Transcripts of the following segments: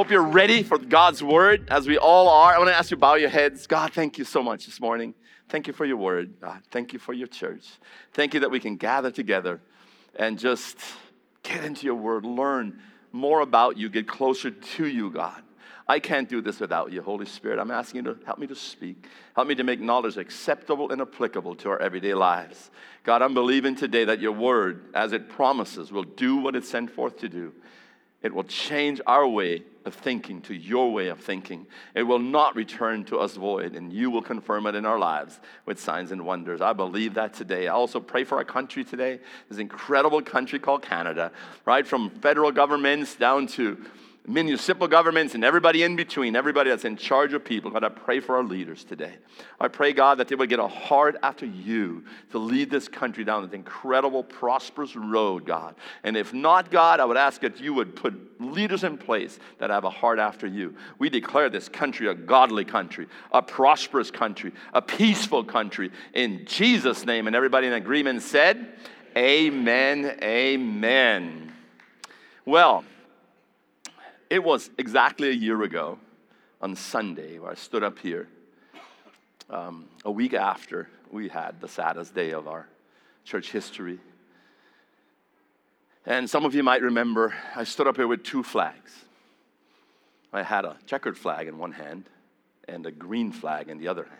Hope you're ready for God's word, as we all are. I want to ask you bow your heads. God, thank you so much this morning. Thank you for your word. God, thank you for your church. Thank you that we can gather together and just get into your word, learn more about you, get closer to you, God. I can't do this without you, Holy Spirit. I'm asking you to help me to speak. Help me to make knowledge acceptable and applicable to our everyday lives. God, I'm believing today that your word, as it promises, will do what it's sent forth to do. It will change our way of thinking to your way of thinking. It will not return to us void, and you will confirm it in our lives with signs and wonders. I believe that today. I also pray for our country today, this incredible country called Canada, right? From federal governments down to municipal governments and everybody in between, everybody that's in charge of people. God, I pray for our leaders today. I pray, God, that they would get a heart after you to lead this country down this incredible, prosperous road, God. And if not, God, I would ask that you would put leaders in place that have a heart after you. We declare this country a godly country, a prosperous country, a peaceful country. In Jesus' name. And everybody in agreement said, Amen, amen. Well, it was exactly a year ago on Sunday where I stood up here, um, a week after we had the saddest day of our church history. And some of you might remember I stood up here with two flags. I had a checkered flag in one hand and a green flag in the other hand.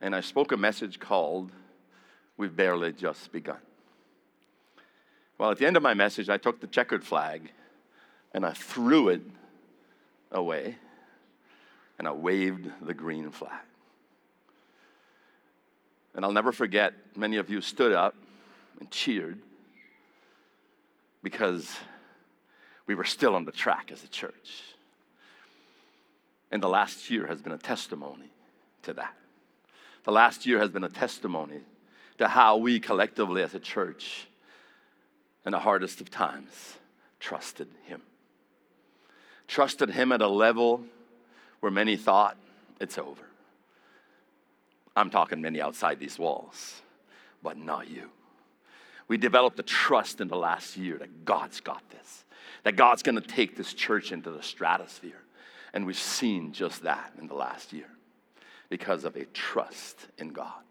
And I spoke a message called, We've Barely Just Begun. Well, at the end of my message, I took the checkered flag and I threw it away and I waved the green flag. And I'll never forget, many of you stood up and cheered because we were still on the track as a church. And the last year has been a testimony to that. The last year has been a testimony to how we collectively as a church, in the hardest of times, trusted Him trusted Him at a level where many thought it's over. I'm talking many outside these walls, but not you. We developed a trust in the last year that God's got this, that God's gonna take this church into the stratosphere. And we've seen just that in the last year because of a trust in God.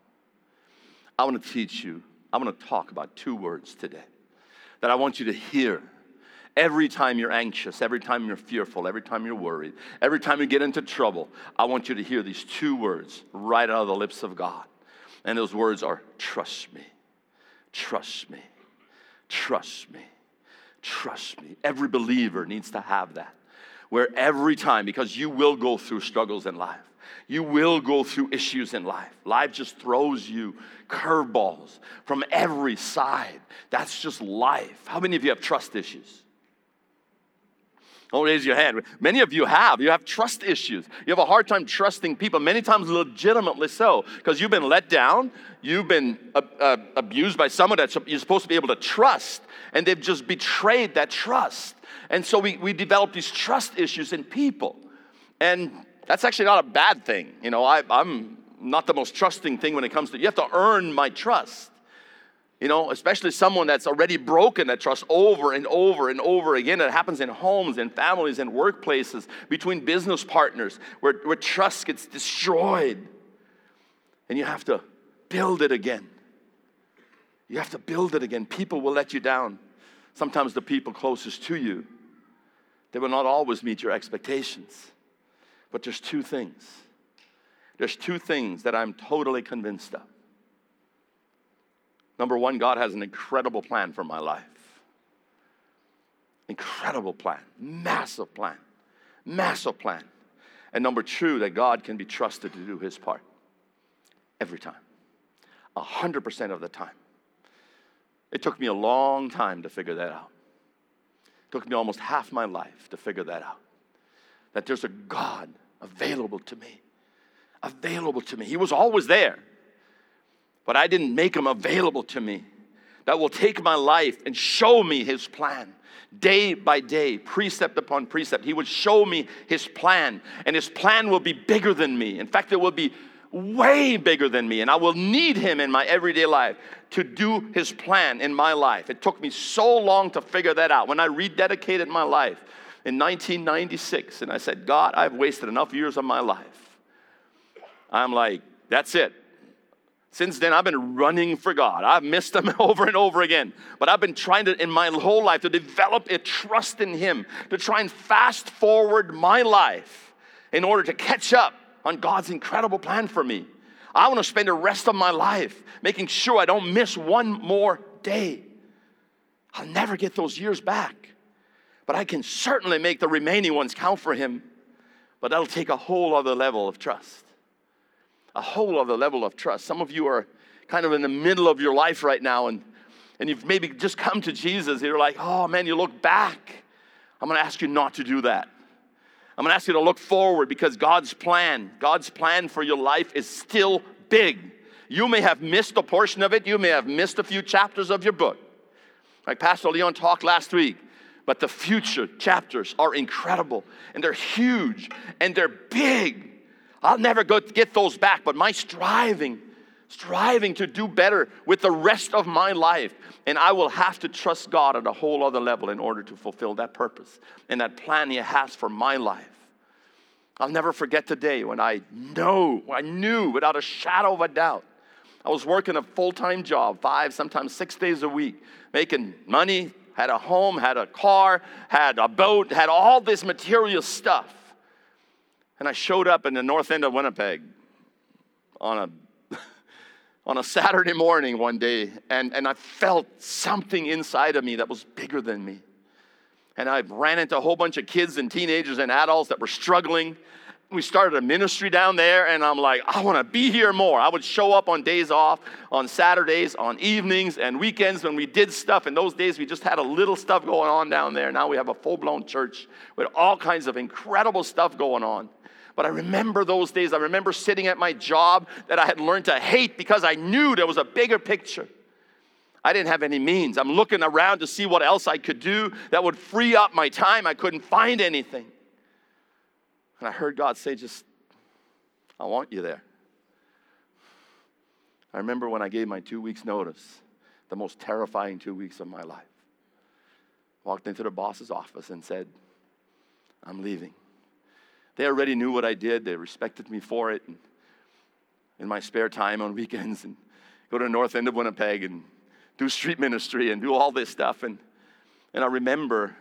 I wanna teach you, I wanna talk about two words today that I want you to hear Every time you're anxious, every time you're fearful, every time you're worried, every time you get into trouble, I want you to hear these two words right out of the lips of God. And those words are trust me, trust me, trust me, trust me. Every believer needs to have that. Where every time, because you will go through struggles in life, you will go through issues in life. Life just throws you curveballs from every side. That's just life. How many of you have trust issues? Don't raise your hand. Many of you have. You have trust issues. You have a hard time trusting people, many times legitimately so, because you've been let down. You've been uh, uh, abused by someone that you're supposed to be able to trust, and they've just betrayed that trust. And so we, we develop these trust issues in people. And that's actually not a bad thing. You know, I, I'm not the most trusting thing when it comes to, you have to earn my trust. You know, especially someone that's already broken that trust over and over and over again. It happens in homes, in families, in workplaces, between business partners, where, where trust gets destroyed. And you have to build it again. You have to build it again. People will let you down. Sometimes the people closest to you, they will not always meet your expectations. But there's two things. There's two things that I'm totally convinced of. Number one, God has an incredible plan for my life. Incredible plan, massive plan, massive plan. And number two, that God can be trusted to do his part every time, 100% of the time. It took me a long time to figure that out. It Took me almost half my life to figure that out. That there's a God available to me. Available to me. He was always there, but I didn't make him available to me. That will take my life and show me his plan day by day, precept upon precept. He would show me his plan, and his plan will be bigger than me. In fact, it will be way bigger than me, and I will need him in my everyday life to do his plan in my life. It took me so long to figure that out. When I rededicated my life in 1996, and I said, God, I've wasted enough years of my life. I'm like, that's it. Since then, I've been running for God. I've missed Him over and over again. But I've been trying to, in my whole life, to develop a trust in Him, to try and fast forward my life in order to catch up on God's incredible plan for me. I want to spend the rest of my life making sure I don't miss one more day. I'll never get those years back, but I can certainly make the remaining ones count for Him. But that'll take a whole other level of trust a whole other level of trust. Some of you are kind of in the middle of your life right now and, and you've maybe just come to Jesus. You're like, oh man, you look back. I'm going to ask you not to do that. I'm going to ask you to look forward because God's plan, God's plan for your life is still big. You may have missed a portion of it, you may have missed a few chapters of your book. Like Pastor Leon talked last week, but the future chapters are incredible and they're huge and they're big I'll never go get those back, but my striving, striving to do better with the rest of my life. And I will have to trust God at a whole other level in order to fulfill that purpose and that plan He has for my life. I'll never forget the day when I know, I knew without a shadow of a doubt. I was working a full time job, five, sometimes six days a week, making money, had a home, had a car, had a boat, had all this material stuff. And I showed up in the north end of Winnipeg on a, on a Saturday morning one day, and, and I felt something inside of me that was bigger than me. And I ran into a whole bunch of kids and teenagers and adults that were struggling. We started a ministry down there, and I'm like, I want to be here more. I would show up on days off, on Saturdays, on evenings, and weekends when we did stuff. In those days, we just had a little stuff going on down there. Now we have a full blown church with all kinds of incredible stuff going on. But I remember those days. I remember sitting at my job that I had learned to hate because I knew there was a bigger picture. I didn't have any means. I'm looking around to see what else I could do that would free up my time. I couldn't find anything. And I heard God say, Just, I want you there. I remember when I gave my two weeks' notice, the most terrifying two weeks of my life. Walked into the boss's office and said, I'm leaving. They already knew what I did, they respected me for it. And in my spare time on weekends, and go to the north end of Winnipeg and do street ministry and do all this stuff. And, and I remember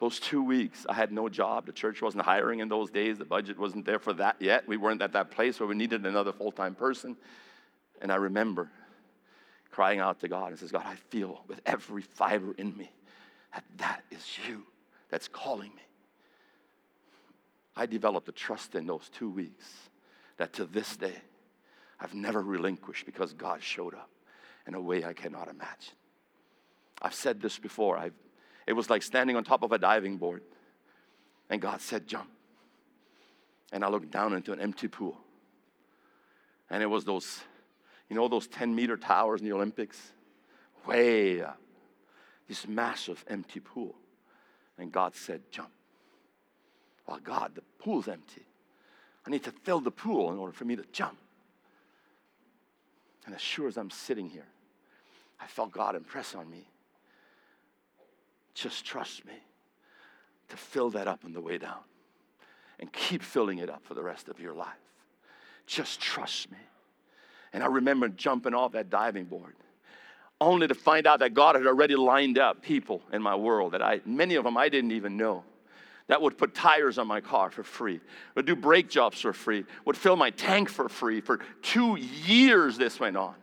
those two weeks, I had no job. The church wasn't hiring in those days. The budget wasn't there for that yet. We weren't at that place where we needed another full time person. And I remember crying out to God and says, God, I feel with every fiber in me that that is you that's calling me. I developed a trust in those two weeks that to this day I've never relinquished because God showed up in a way I cannot imagine. I've said this before. I've, it was like standing on top of a diving board, and God said, Jump. And I looked down into an empty pool. And it was those, you know, those 10 meter towers in the Olympics? Way up. This massive empty pool. And God said, Jump. Well, God, the pool's empty. I need to fill the pool in order for me to jump. And as sure as I'm sitting here, I felt God impress on me. Just trust me to fill that up on the way down and keep filling it up for the rest of your life. Just trust me. And I remember jumping off that diving board only to find out that God had already lined up people in my world that I, many of them I didn't even know that would put tires on my car for free, would do brake jobs for free, would fill my tank for free. For two years, this went on.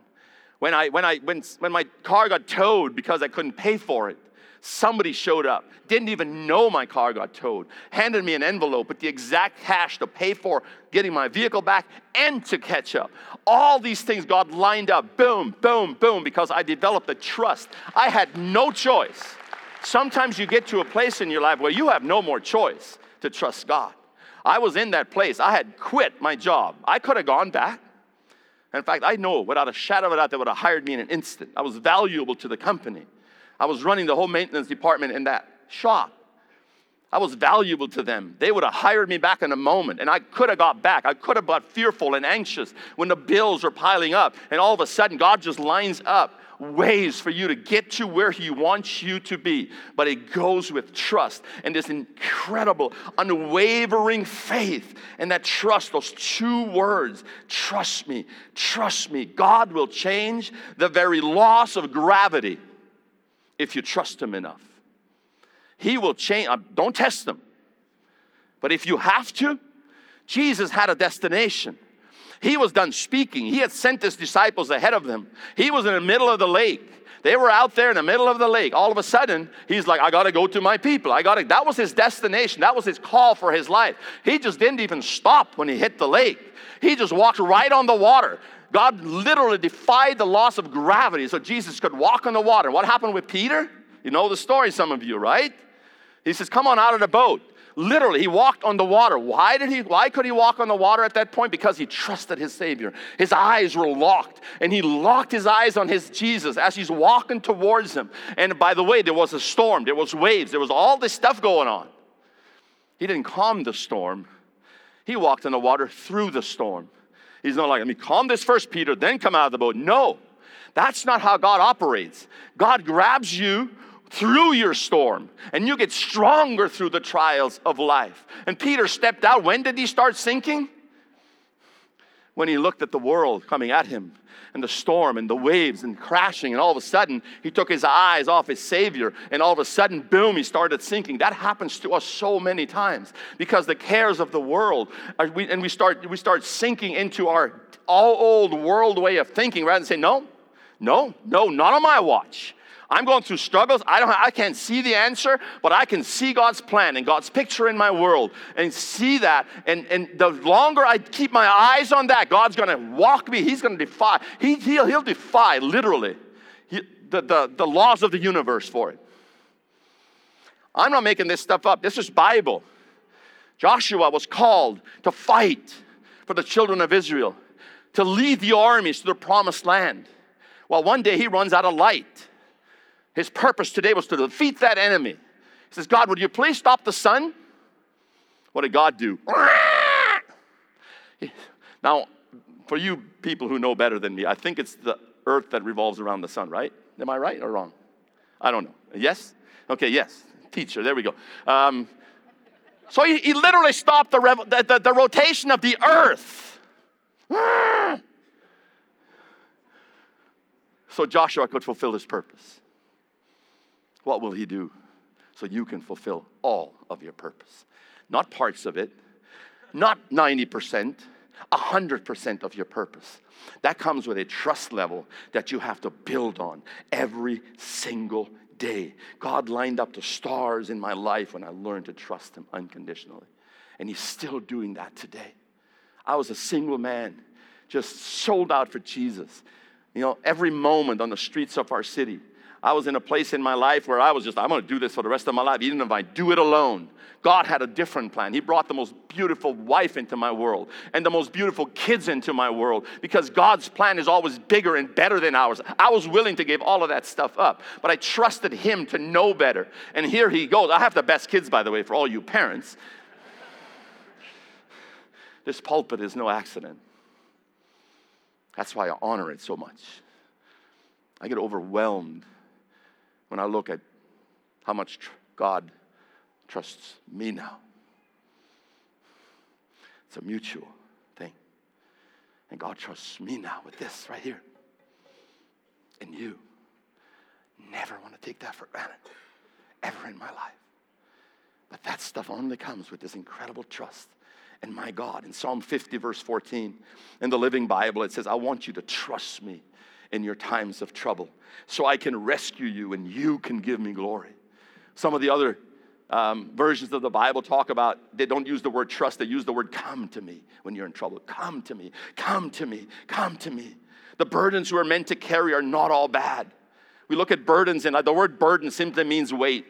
When, I, when, I, when, when my car got towed because I couldn't pay for it, somebody showed up, didn't even know my car got towed, handed me an envelope with the exact cash to pay for getting my vehicle back and to catch up. All these things God lined up, boom, boom, boom, because I developed a trust. I had no choice Sometimes you get to a place in your life where you have no more choice to trust God. I was in that place. I had quit my job. I could have gone back. In fact, I know without a shadow of a doubt they would have hired me in an instant. I was valuable to the company. I was running the whole maintenance department in that shop. I was valuable to them. They would have hired me back in a moment, and I could have got back. I could have got fearful and anxious when the bills are piling up, and all of a sudden, God just lines up ways for you to get to where He wants you to be. But it goes with trust and this incredible, unwavering faith. And that trust, those two words, trust me, trust me. God will change the very laws of gravity if you trust Him enough. He will change. Uh, don't test them. But if you have to, Jesus had a destination. He was done speaking. He had sent his disciples ahead of them. He was in the middle of the lake. They were out there in the middle of the lake. All of a sudden, he's like, I got to go to my people. I got to. That was his destination. That was his call for his life. He just didn't even stop when he hit the lake. He just walked right on the water. God literally defied the laws of gravity so Jesus could walk on the water. What happened with Peter? You know the story, some of you, right? He says, Come on out of the boat. Literally, he walked on the water. Why did he? Why could he walk on the water at that point? Because he trusted his Savior. His eyes were locked, and he locked his eyes on his Jesus as he's walking towards him. And by the way, there was a storm, there was waves, there was all this stuff going on. He didn't calm the storm. He walked on the water through the storm. He's not like, let me calm this first, Peter, then come out of the boat. No, that's not how God operates. God grabs you through your storm and you get stronger through the trials of life. And Peter stepped out. When did he start sinking? When he looked at the world coming at him and the storm and the waves and crashing, and all of a sudden he took his eyes off his Savior, and all of a sudden, boom, he started sinking. That happens to us so many times because the cares of the world, are, we, and we start, we start sinking into our all old world way of thinking rather than say, no, no, no, not on my watch. I'm going through struggles. I, don't, I can't see the answer, but I can see God's plan and God's picture in my world and see that. And, and the longer I keep my eyes on that, God's going to walk me. He's going to defy. He, he'll, he'll defy, literally, he, the, the, the laws of the universe for it. I'm not making this stuff up. This is Bible. Joshua was called to fight for the children of Israel, to lead the armies to the promised land. Well, one day he runs out of light. His purpose today was to defeat that enemy. He says, God, would you please stop the sun? What did God do? Now, for you people who know better than me, I think it's the earth that revolves around the sun, right? Am I right or wrong? I don't know. Yes? Okay, yes. Teacher, there we go. Um, so he, he, literally stopped the, the, the, the rotation of the earth. so Joshua could fulfill his purpose. What will He do so you can fulfill all of your purpose? Not parts of it, not 90%, 100% of your purpose. That comes with a trust level that you have to build on every single day. God lined up the stars in my life when I learned to trust Him unconditionally. And He's still doing that today. I was a single man, just sold out for Jesus. You know, every moment on the streets of our city, I was in a place in my life where I was just, I'm going to do this for the rest of my life, even if I do it alone. God had a different plan. He brought the most beautiful wife into my world and the most beautiful kids into my world because God's plan is always bigger and better than ours. I was willing to give all of that stuff up, but I trusted Him to know better. And here He goes. I have the best kids, by the way, for all you parents. This pulpit is no accident. That's why I honor it so much. I get overwhelmed when I look at how much tr- God trusts me now. It's a mutual thing. And God trusts me now with this right here. And you. Never want to take that for granted, ever in my life. But that stuff only comes with this incredible trust in my God. In Psalm 50, verse 14, in the Living Bible, it says, I want you to trust me in your times of trouble so I can rescue you and you can give me glory. Some of the other um, versions of the Bible talk about, they don't use the word trust, they use the word come to me when you're in trouble. Come to me, come to me, come to me. The burdens we are meant to carry are not all bad. We look at burdens, and the word burden simply means weight.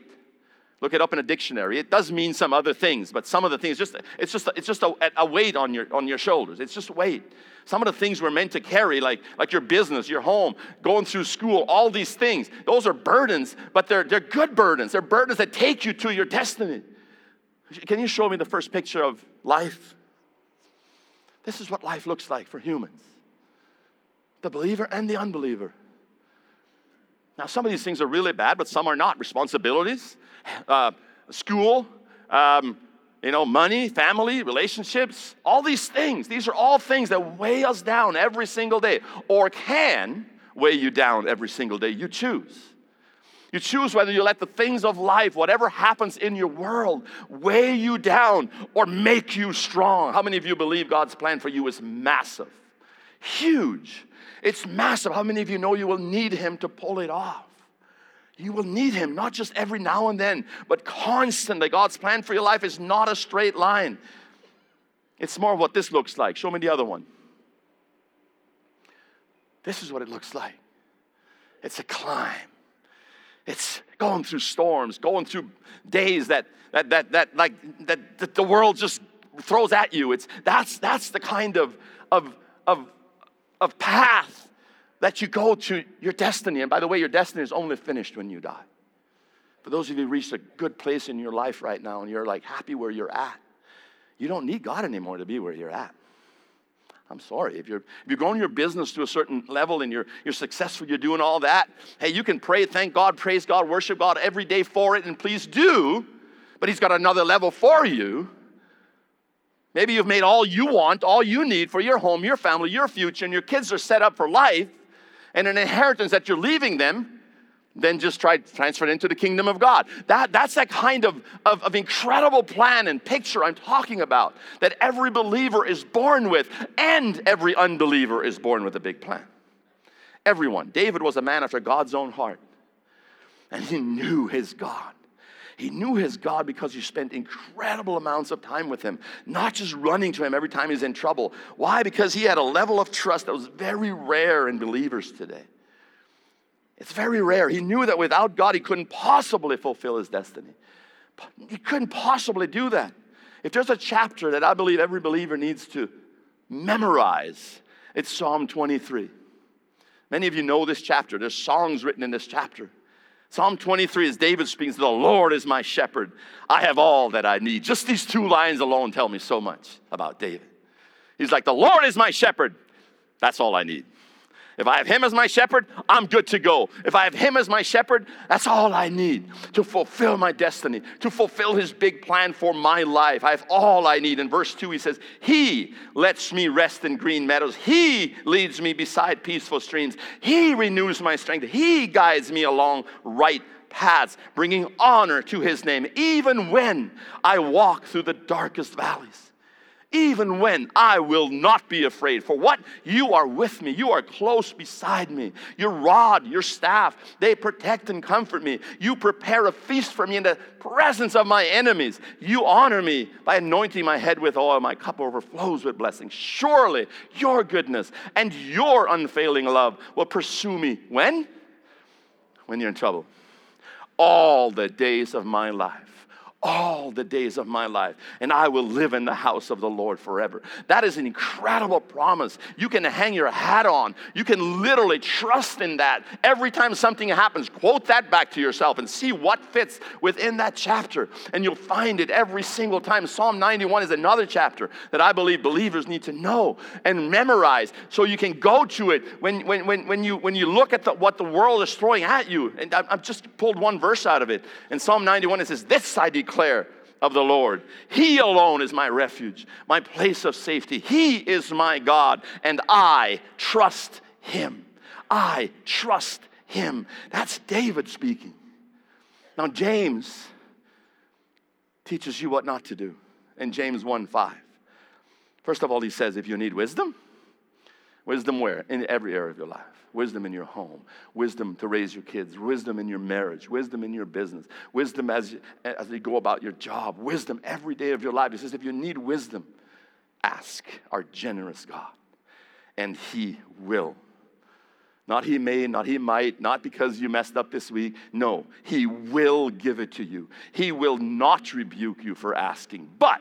Look it up in a dictionary. It does mean some other things, but some of the things just it's just it's just a, a weight on your on your shoulders. It's just weight. Some of the things we're meant to carry, like, like your business, your home, going through school, all these things, those are burdens, but they're, they're good burdens. They're burdens that take you to your destiny. Can you show me the first picture of life? This is what life looks like for humans the believer and the unbeliever. Now, some of these things are really bad, but some are not. Responsibilities, uh, school, um, you know, money, family, relationships, all these things. These are all things that weigh us down every single day or can weigh you down every single day. You choose. You choose whether you let the things of life, whatever happens in your world, weigh you down or make you strong. How many of you believe God's plan for you is massive? Huge. It's massive. How many of you know you will need Him to pull it off? You will need Him, not just every now and then, but constantly. God's plan for your life is not a straight line. It's more what this looks like. Show me the other one. This is what it looks like it's a climb. It's going through storms, going through days that, that, that, that like, that, that the world just throws at you. It's, that's, that's the kind of, of, of, of path that you go to your destiny. And by the way, your destiny is only finished when you die. For those of you who reached a good place in your life right now and you're like happy where you're at, you don't need God anymore to be where you're at. I'm sorry. If you're if you're growing your business to a certain level and you're you're successful, you're doing all that, hey, you can pray, thank God, praise God, worship God every day for it, and please do. But He's got another level for you. Maybe you've made all you want, all you need for your home, your family, your future, and your kids are set up for life and an inheritance that you're leaving them, then just try to transfer it into the kingdom of God. That, that's that kind of, of, of incredible plan and picture I'm talking about that every believer is born with, and every unbeliever is born with a big plan. Everyone. David was a man after God's own heart, and he knew his God. He knew his God because he spent incredible amounts of time with him, not just running to him every time he's in trouble. Why? Because he had a level of trust that was very rare in believers today. It's very rare. He knew that without God, he couldn't possibly fulfill his destiny. He couldn't possibly do that. If there's a chapter that I believe every believer needs to memorize, it's Psalm 23. Many of you know this chapter. There's songs written in this chapter. Psalm 23 is David speaks, The Lord is my shepherd. I have all that I need. Just these two lines alone tell me so much about David. He's like, The Lord is my shepherd. That's all I need. If I have him as my shepherd, I'm good to go. If I have him as my shepherd, that's all I need to fulfill my destiny, to fulfill his big plan for my life. I have all I need. In verse 2, he says, He lets me rest in green meadows. He leads me beside peaceful streams. He renews my strength. He guides me along right paths, bringing honor to his name, even when I walk through the darkest valleys even when I will not be afraid. For what? You are with me. You are close beside me. Your rod, your staff, they protect and comfort me. You prepare a feast for me in the presence of my enemies. You honor me by anointing my head with oil. My cup overflows with blessings. Surely your goodness and your unfailing love will pursue me. When? When you're in trouble. All the days of my life all the days of my life, and I will live in the house of the Lord forever. That is an incredible promise. You can hang your hat on. You can literally trust in that. Every time something happens, quote that back to yourself and see what fits within that chapter. And you'll find it every single time. Psalm 91 is another chapter that I believe believers need to know and memorize so you can go to it when, when, when, when, you, when you look at the, what the world is throwing at you. And I've just pulled one verse out of it. In Psalm 91, it says, This I declare declare of the Lord. He alone is my refuge, my place of safety. He is my God, and I trust him. I trust him. That's David speaking. Now, James teaches you what not to do in James 1 5. First of all, he says, if you need wisdom, wisdom where? In every area of your life wisdom in your home, wisdom to raise your kids, wisdom in your marriage, wisdom in your business, wisdom as, as you go about your job, wisdom every day of your life. He says, if you need wisdom, ask our generous God, and He will Not he may, not he might, not because you messed up this week. No, he will give it to you. He will not rebuke you for asking. But,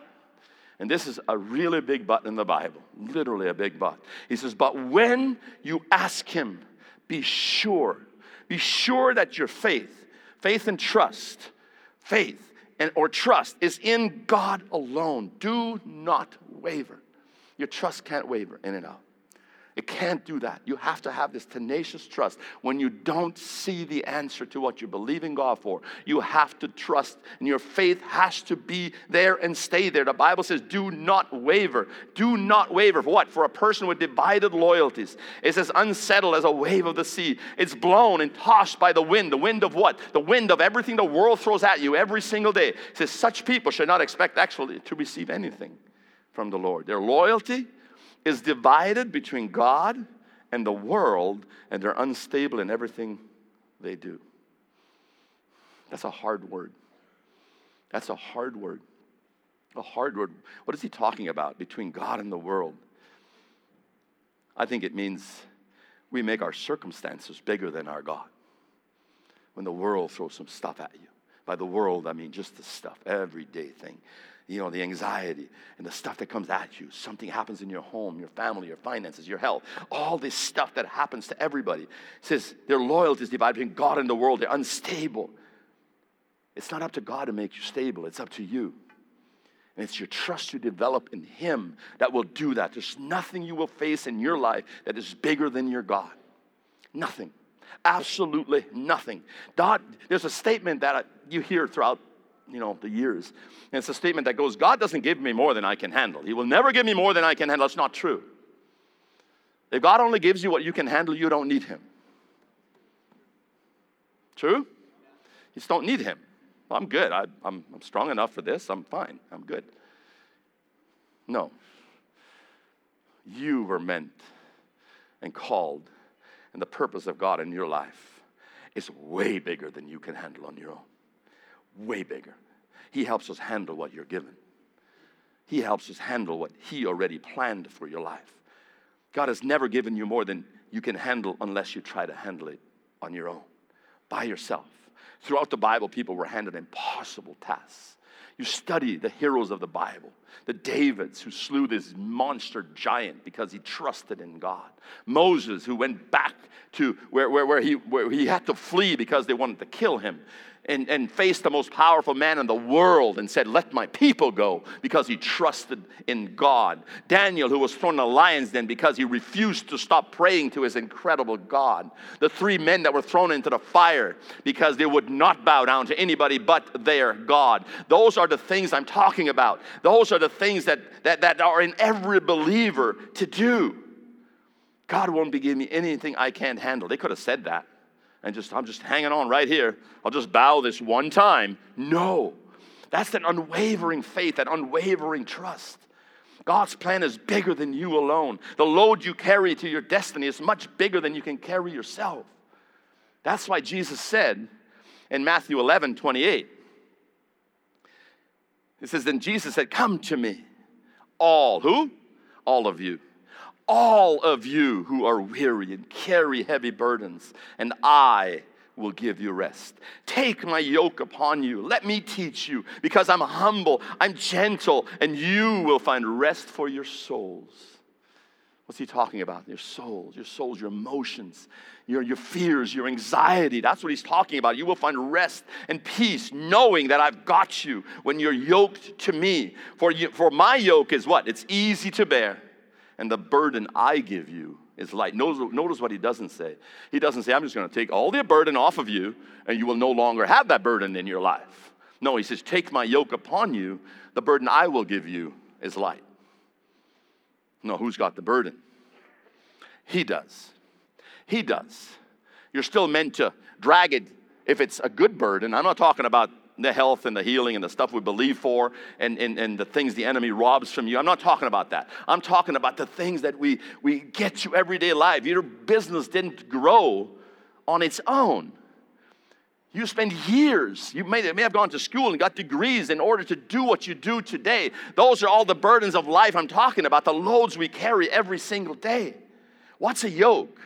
and this is a really big but in the Bible, literally a big but. He says, But when you ask him, be sure, be sure that your faith, faith and trust, faith and or trust is in God alone. Do not waver. Your trust can't waver in and out. It can't do that. You have to have this tenacious trust. When you don't see the answer to what you're believing God for, you have to trust, and your faith has to be there and stay there. The Bible says, do not waver. Do not waver. For what? For a person with divided loyalties. It's as unsettled as a wave of the sea. It's blown and tossed by the wind. The wind of what? The wind of everything the world throws at you every single day. It says, such people should not expect actually to receive anything from the Lord. Their loyalty, is divided between God and the world, and they're unstable in everything they do. That's a hard word. That's a hard word. A hard word. What is he talking about between God and the world? I think it means we make our circumstances bigger than our God. When the world throws some stuff at you. By the world, I mean just the stuff, everyday thing you know, the anxiety and the stuff that comes at you. Something happens in your home, your family, your finances, your health. All this stuff that happens to everybody. It says their loyalty is divided between God and the world. They're unstable. It's not up to God to make you stable, it's up to you. And it's your trust you develop in Him that will do that. There's nothing you will face in your life that is bigger than your God. Nothing. Absolutely nothing. God, there's a statement that you hear throughout you know, the years. And it's a statement that goes, God doesn't give me more than I can handle. He will never give me more than I can handle. It's not true. If God only gives you what you can handle, you don't need Him. True? You just don't need Him. Well, I'm good. I, I'm, I'm strong enough for this. I'm fine. I'm good. No. You were meant and called, and the purpose of God in your life is way bigger than you can handle on your own way bigger. He helps us handle what you're given. He helps us handle what He already planned for your life. God has never given you more than you can handle unless you try to handle it on your own, by yourself. Throughout the Bible, people were handed impossible tasks. You study the heroes of the Bible, the Davids who slew this monster giant because he trusted in God. Moses who went back to where, where, where, he, where he had to flee because they wanted to kill him and, and faced the most powerful man in the world and said, Let my people go, because he trusted in God. Daniel, who was thrown in the lion's den because he refused to stop praying to his incredible God. The three men that were thrown into the fire because they would not bow down to anybody but their God. Those are the things I'm talking about. Those are the things that, that, that are in every believer to do. God won't be giving me anything I can't handle. They could have said that and just, I'm just hanging on right here. I'll just bow this one time. No. That's that unwavering faith, that unwavering trust. God's plan is bigger than you alone. The load you carry to your destiny is much bigger than you can carry yourself. That's why Jesus said in Matthew 11 28, it says, Then Jesus said, Come to me, all. Who? All of you all of you who are weary and carry heavy burdens, and I will give you rest. Take my yoke upon you. Let me teach you, because I'm humble, I'm gentle, and you will find rest for your souls. What's he talking about? Your souls, your souls, your emotions, your, your fears, your anxiety. That's what he's talking about. You will find rest and peace knowing that I've got you when you're yoked to me. For, you, for my yoke is what? It's easy to bear and the burden I give you is light. Notice, notice what he doesn't say. He doesn't say, I'm just going to take all the burden off of you, and you will no longer have that burden in your life. No, he says, Take my yoke upon you. The burden I will give you is light. No, who's got the burden? He does. He does. You're still meant to drag it if it's a good burden. I'm not talking about the health and the healing and the stuff we believe for and, and, and the things the enemy robs from you. I'm not talking about that. I'm talking about the things that we, we get you everyday life. Your business didn't grow on its own. You spend years, you may, may have gone to school and got degrees in order to do what you do today. Those are all the burdens of life I'm talking about, the loads we carry every single day. What's a yoke?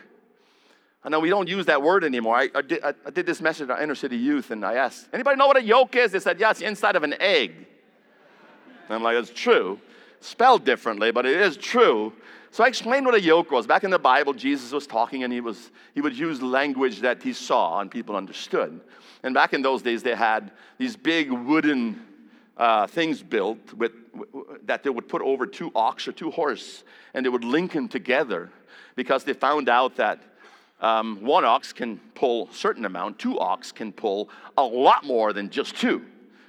I know we don't use that word anymore. I, I, did, I, I did this message on inner city youth, and I asked, anybody know what a yolk is? They said, yeah, it's the inside of an egg. And I'm like, it's true. Spelled differently, but it is true. So I explained what a yoke was. Back in the Bible, Jesus was talking and he, was, he would use language that he saw and people understood. And back in those days, they had these big wooden uh, things built with, that they would put over two ox or two horse and they would link them together because they found out that um, one ox can pull certain amount, two ox can pull a lot more than just two.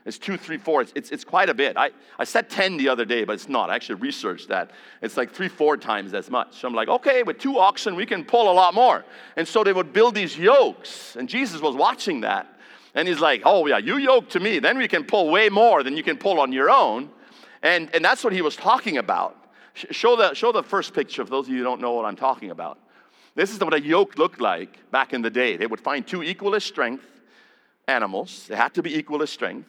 It's two, three, four. It's, it's, it's, quite a bit. I, I said 10 the other day, but it's not. I actually researched that. It's like three, four times as much. So I'm like, okay, with two oxen, we can pull a lot more. And so they would build these yokes. And Jesus was watching that. And he's like, oh, yeah, you yoke to me. Then we can pull way more than you can pull on your own. And, and that's what he was talking about. Show the, show the first picture for those of you who don't know what I'm talking about. This is what a yoke looked like back in the day. They would find two equal strength animals, they had to be equal as strength.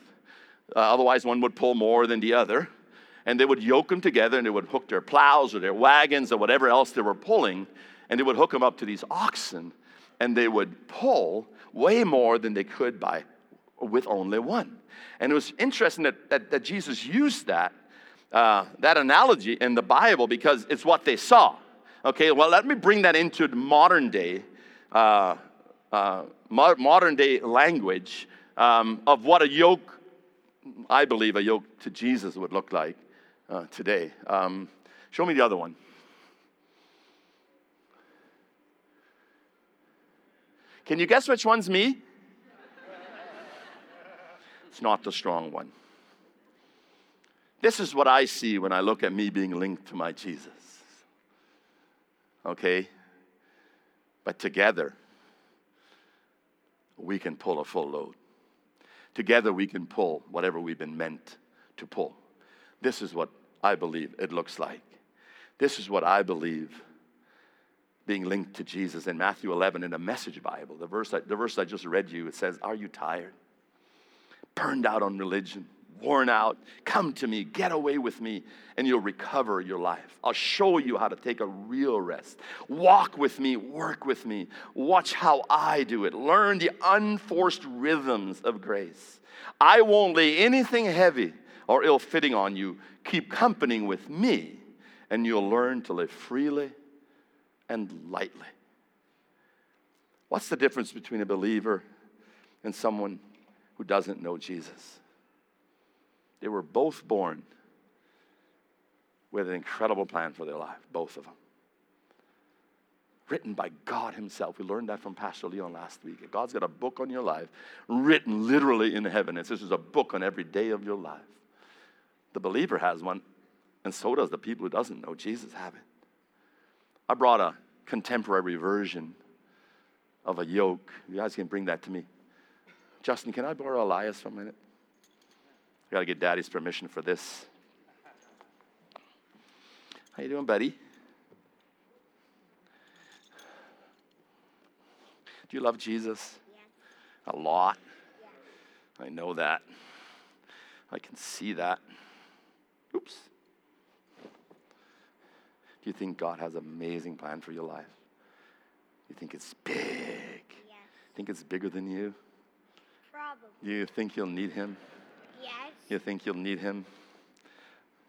Uh, otherwise, one would pull more than the other. And they would yoke them together and they would hook their plows or their wagons or whatever else they were pulling, and they would hook them up to these oxen, and they would pull way more than they could by with only one. And it was interesting that, that, that Jesus used that, uh, that analogy in the Bible because it's what they saw. Okay, well, let me bring that into modern day, uh, uh, modern day language um, of what a yoke I believe a yoke to Jesus would look like uh, today. Um, show me the other one. Can you guess which one's me? It's not the strong one. This is what I see when I look at me being linked to my Jesus. Okay? But together, we can pull a full load. Together we can pull whatever we've been meant to pull. This is what I believe it looks like. This is what I believe being linked to Jesus. In Matthew 11, in the Message Bible, the verse I, the verse I just read you, it says, Are you tired? Burned out on religion? Worn out, come to me, get away with me, and you'll recover your life. I'll show you how to take a real rest. Walk with me, work with me, watch how I do it. Learn the unforced rhythms of grace. I won't lay anything heavy or ill fitting on you. Keep company with me, and you'll learn to live freely and lightly. What's the difference between a believer and someone who doesn't know Jesus? They were both born with an incredible plan for their life, both of them. Written by God Himself. We learned that from Pastor Leon last week. God's got a book on your life, written literally in heaven. It says there's a book on every day of your life. The believer has one, and so does the people who doesn't know Jesus have it. I brought a contemporary version of a yoke. You guys can bring that to me. Justin, can I borrow Elias for a minute? I got to get daddy's permission for this. How you doing, buddy? Do you love Jesus? Yeah. A lot. Yeah. I know that. I can see that. Oops. Do you think God has an amazing plan for your life? You think it's big? Yes. Think it's bigger than you? Probably. Do you think you'll need him? You think you'll need him?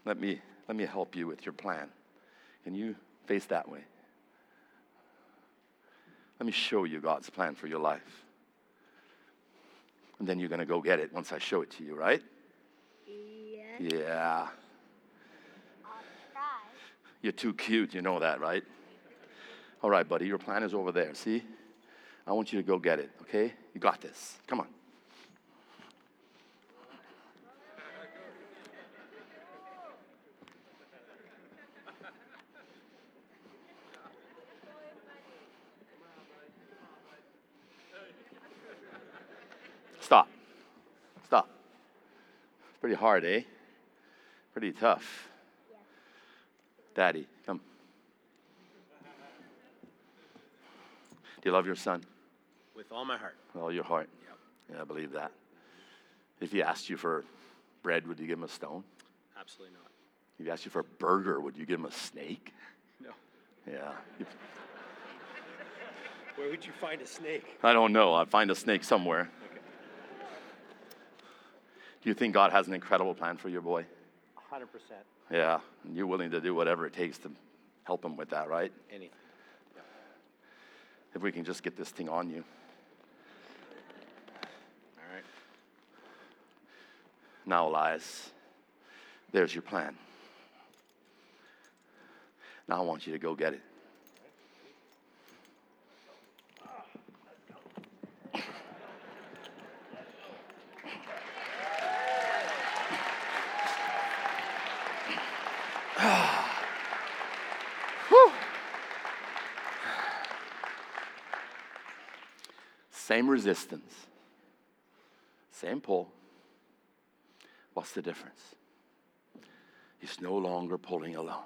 Let me, let me help you with your plan. Can you face that way? Let me show you God's plan for your life. And then you're going to go get it once I show it to you, right? Yeah. Yeah. You're too cute, you know that, right? All right, buddy, your plan is over there. See? I want you to go get it, okay? You got this. Come on. Pretty hard, eh? Pretty tough. Yeah. Daddy, come. Do you love your son? With all my heart. With all your heart. Yep. Yeah, I believe that. If he asked you for bread, would you give him a stone? Absolutely not. If he asked you for a burger, would you give him a snake? No. Yeah. Where would you find a snake? I don't know. I'd find a snake somewhere. Do you think God has an incredible plan for your boy? 100%. Yeah, and you're willing to do whatever it takes to help him with that, right? Anything. If we can just get this thing on you. All right. Now, Elias, there's your plan. Now I want you to go get it. Same resistance, same pull. What's the difference? He's no longer pulling alone.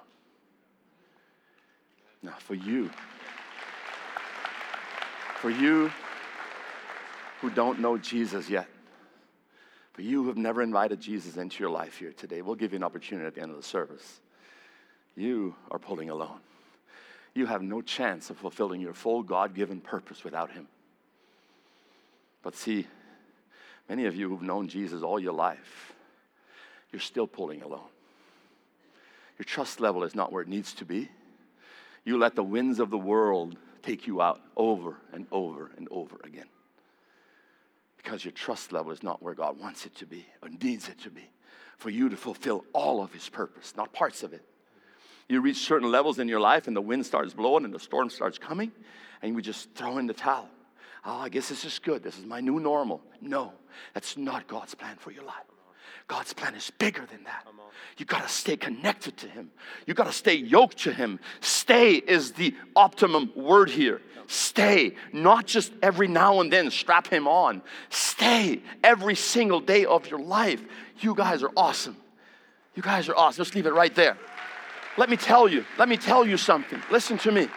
Now, for you, for you who don't know Jesus yet, for you who have never invited Jesus into your life here today, we'll give you an opportunity at the end of the service. You are pulling alone. You have no chance of fulfilling your full God given purpose without Him. But see, many of you who've known Jesus all your life, you're still pulling alone. Your trust level is not where it needs to be. You let the winds of the world take you out over and over and over again. Because your trust level is not where God wants it to be or needs it to be for you to fulfill all of His purpose, not parts of it. You reach certain levels in your life and the wind starts blowing and the storm starts coming, and we just throw in the towel. Oh, I guess this is good. This is my new normal. No, that's not God's plan for your life. God's plan is bigger than that. You got to stay connected to Him. You got to stay yoked to Him. Stay is the optimum word here. Stay, not just every now and then strap Him on. Stay every single day of your life. You guys are awesome. You guys are awesome. Just leave it right there. Let me tell you, let me tell you something. Listen to me.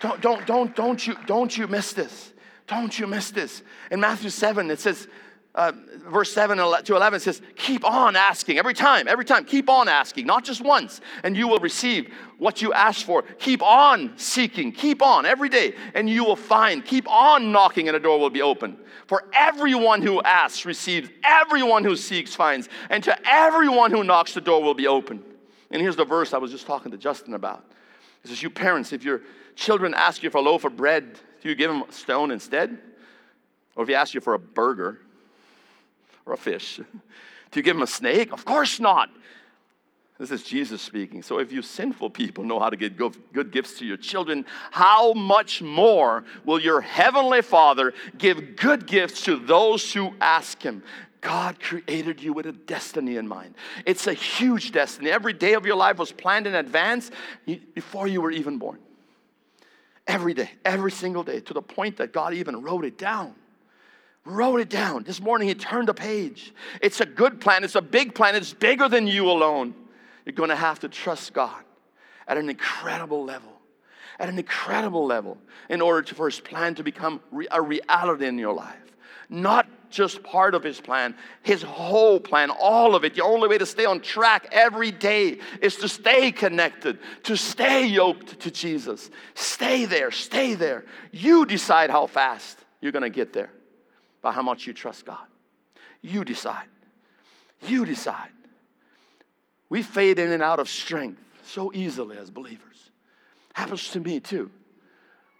Don't, don't, don't, don't, you, don't you miss this. Don't you miss this. In Matthew 7, it says, uh, verse 7 to 11 says, Keep on asking. Every time, every time, keep on asking, not just once, and you will receive what you ask for. Keep on seeking, keep on every day, and you will find. Keep on knocking, and a door will be open. For everyone who asks receives, everyone who seeks finds, and to everyone who knocks, the door will be open. And here's the verse I was just talking to Justin about. It says, You parents, if your children ask you for a loaf of bread, do you give him a stone instead? Or if he asks you for a burger or a fish, do you give him a snake? Of course not. This is Jesus speaking. So if you sinful people know how to get good gifts to your children, how much more will your heavenly Father give good gifts to those who ask him? God created you with a destiny in mind. It's a huge destiny. Every day of your life was planned in advance before you were even born. Every day, every single day, to the point that God even wrote it down. Wrote it down. This morning, He turned a page. It's a good plan, it's a big plan, it's bigger than you alone. You're going to have to trust God at an incredible level. At an incredible level, in order for His plan to become a reality in your life. Not just part of his plan, his whole plan, all of it. The only way to stay on track every day is to stay connected, to stay yoked to Jesus. Stay there, stay there. You decide how fast you're going to get there by how much you trust God. You decide. You decide. We fade in and out of strength so easily as believers. Happens to me too.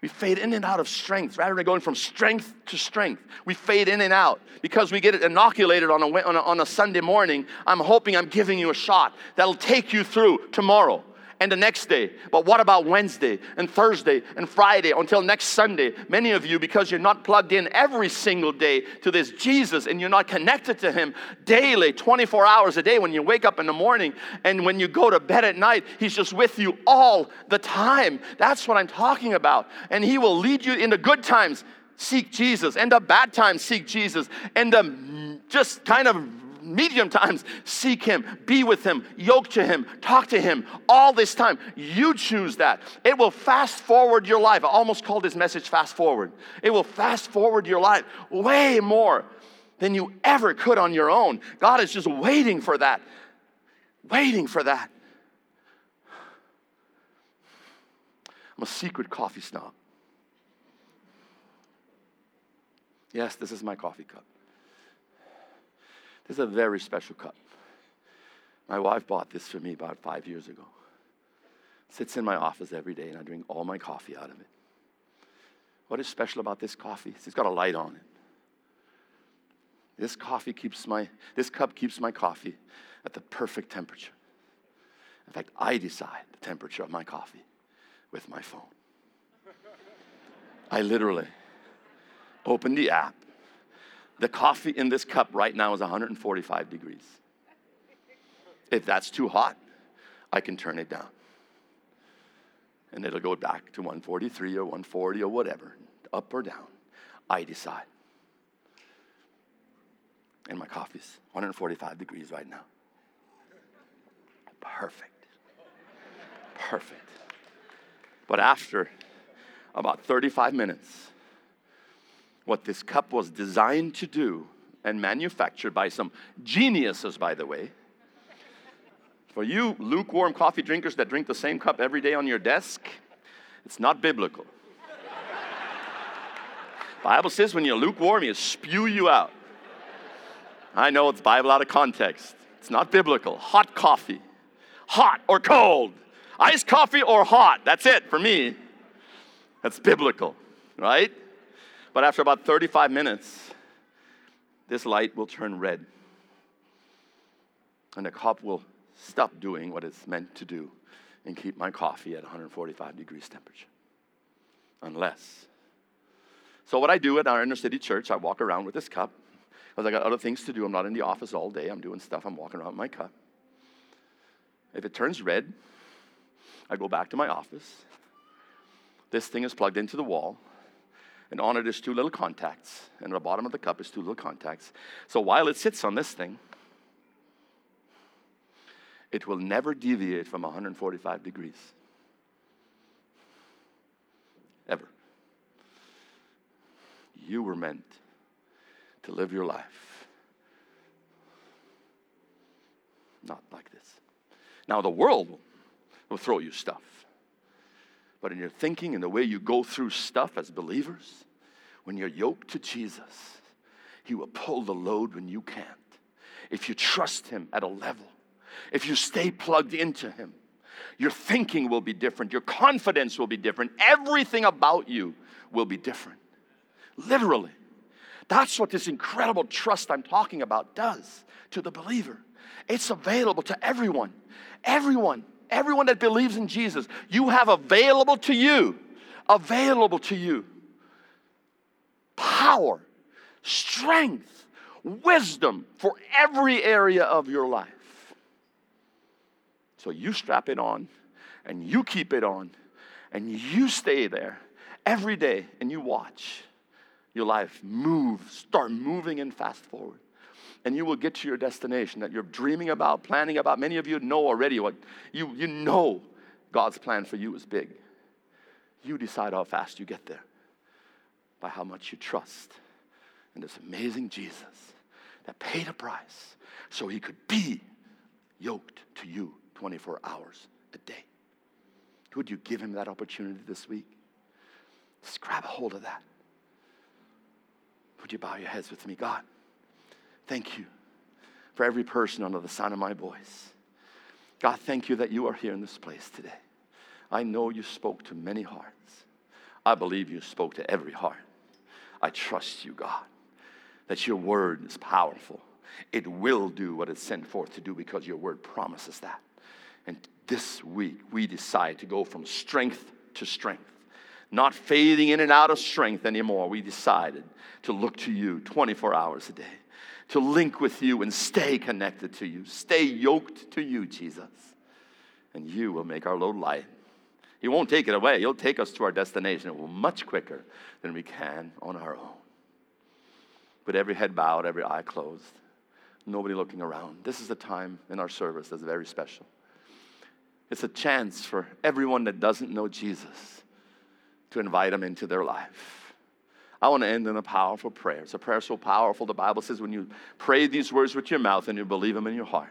We fade in and out of strength rather than going from strength to strength. We fade in and out because we get it inoculated on a, on a, on a Sunday morning. I'm hoping I'm giving you a shot that'll take you through tomorrow and the next day. But what about Wednesday and Thursday and Friday until next Sunday? Many of you, because you're not plugged in every single day to this Jesus and you're not connected to Him daily, 24 hours a day, when you wake up in the morning and when you go to bed at night, He's just with you all the time. That's what I'm talking about. And He will lead you in the good times. Seek Jesus, and the bad times, seek Jesus, and the just kind of medium times, seek Him, be with Him, yoke to Him, talk to Him all this time. You choose that. It will fast forward your life. I almost called this message fast forward. It will fast forward your life way more than you ever could on your own. God is just waiting for that. Waiting for that. I'm a secret coffee snob. Yes, this is my coffee cup. This is a very special cup. My wife bought this for me about five years ago. Sits in my office every day, and I drink all my coffee out of it. What is special about this coffee? It's got a light on it. This coffee keeps my, this cup keeps my coffee at the perfect temperature. In fact, I decide the temperature of my coffee with my phone. I literally open the app. The coffee in this cup right now is 145 degrees. If that's too hot, I can turn it down. And it'll go back to 143 or 140 or whatever, up or down. I decide. And my coffee's 145 degrees right now. Perfect. Perfect. But after about 35 minutes, what this cup was designed to do and manufactured by some geniuses, by the way. For you lukewarm coffee drinkers that drink the same cup every day on your desk, it's not biblical. Bible says when you're lukewarm, you spew you out. I know it's Bible out of context. It's not biblical. Hot coffee, hot or cold, iced coffee or hot. That's it for me. That's biblical, right? But after about 35 minutes, this light will turn red. And the cup will stop doing what it's meant to do and keep my coffee at 145 degrees temperature. Unless. So, what I do at our inner city church, I walk around with this cup because I got other things to do. I'm not in the office all day, I'm doing stuff. I'm walking around with my cup. If it turns red, I go back to my office. This thing is plugged into the wall. And on it is two little contacts. And at the bottom of the cup is two little contacts. So while it sits on this thing, it will never deviate from 145 degrees. Ever. You were meant to live your life not like this. Now, the world will throw you stuff. But in your thinking and the way you go through stuff as believers, when you're yoked to Jesus, He will pull the load when you can't. If you trust Him at a level, if you stay plugged into Him, your thinking will be different, your confidence will be different, everything about you will be different. Literally. That's what this incredible trust I'm talking about does to the believer. It's available to everyone. Everyone everyone that believes in Jesus, you have available to you, available to you power, strength, wisdom for every area of your life. So you strap it on and you keep it on and you stay there every day and you watch your life move, start moving and fast forward and you will get to your destination that you're dreaming about, planning about. Many of you know already what you, you know God's plan for you is big. You decide how fast you get there by how much you trust in this amazing Jesus that paid a price so he could be yoked to you 24 hours a day. Would you give him that opportunity this week? Just grab a hold of that. Would you bow your heads with me, God? Thank you for every person under the sound of my voice. God, thank you that you are here in this place today. I know you spoke to many hearts. I believe you spoke to every heart. I trust you, God, that your word is powerful. It will do what it's sent forth to do because your word promises that. And this week, we decide to go from strength to strength, not fading in and out of strength anymore. We decided to look to you 24 hours a day to link with you and stay connected to you. Stay yoked to you, Jesus. And you will make our load light. He won't take it away. He'll take us to our destination it will much quicker than we can on our own. With every head bowed, every eye closed, nobody looking around. This is a time in our service that's very special. It's a chance for everyone that doesn't know Jesus to invite him into their life. I want to end in a powerful prayer. It's a prayer so powerful, the Bible says when you pray these words with your mouth and you believe them in your heart,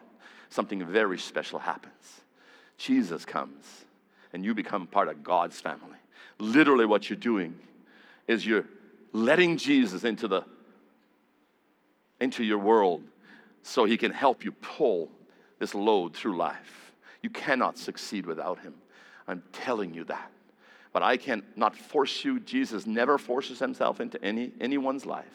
something very special happens. Jesus comes and you become part of God's family. Literally, what you're doing is you're letting Jesus into the into your world so he can help you pull this load through life. You cannot succeed without him. I'm telling you that. But I cannot force you. Jesus never forces himself into any anyone's life.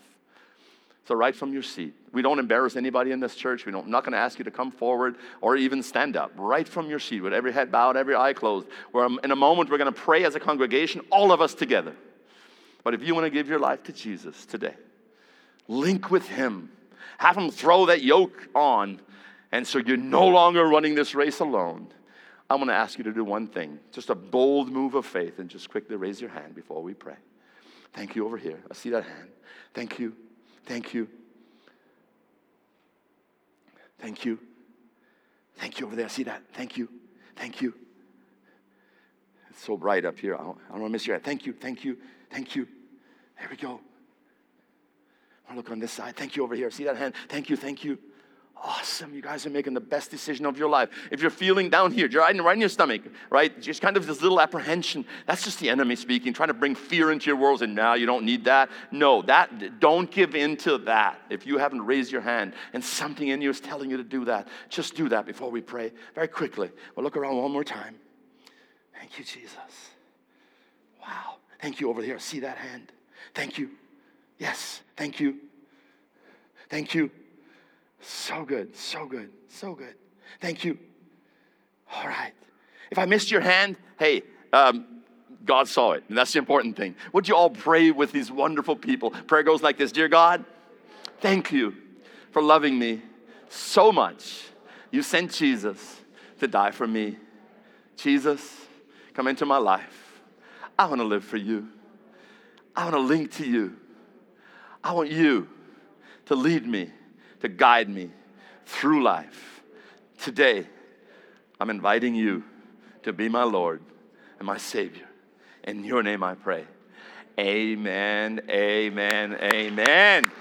So, right from your seat, we don't embarrass anybody in this church. We don't, I'm not going to ask you to come forward or even stand up. Right from your seat, with every head bowed, every eye closed. Where in a moment, we're going to pray as a congregation, all of us together. But if you want to give your life to Jesus today, link with Him. Have Him throw that yoke on. And so you're no longer running this race alone. I'm going to ask you to do one thing just a bold move of faith and just quickly raise your hand before we pray. Thank you over here. I see that hand. Thank you. Thank you. Thank you. Thank you over there. I See that? Thank you. Thank you. It's so bright up here. I don't, I don't want to miss your hand. Thank you. Thank you. Thank you. There we go. I wanna look on this side. Thank you over here. See that hand? Thank you. Thank you. Awesome. You guys are making the best decision of your life. If you're feeling down here, you're right in, your stomach, right? Just kind of this little apprehension. That's just the enemy speaking, trying to bring fear into your world. And now you don't need that. No, that don't give in to that. If you haven't raised your hand and something in you is telling you to do that, just do that before we pray very quickly. We'll look around one more time. Thank you, Jesus. Wow. Thank you over here. See that hand? Thank you. Yes. Thank you. Thank you. So good, so good, so good. Thank you. All right. If I missed your hand, hey, um, God saw it, and that's the important thing. Would you all pray with these wonderful people? Prayer goes like this Dear God, thank you for loving me so much. You sent Jesus to die for me. Jesus, come into my life. I want to live for you. I want to link to you. I want you to lead me to guide me through life. Today, I'm inviting you to be my Lord and my Savior. In your name I pray. Amen, amen, amen.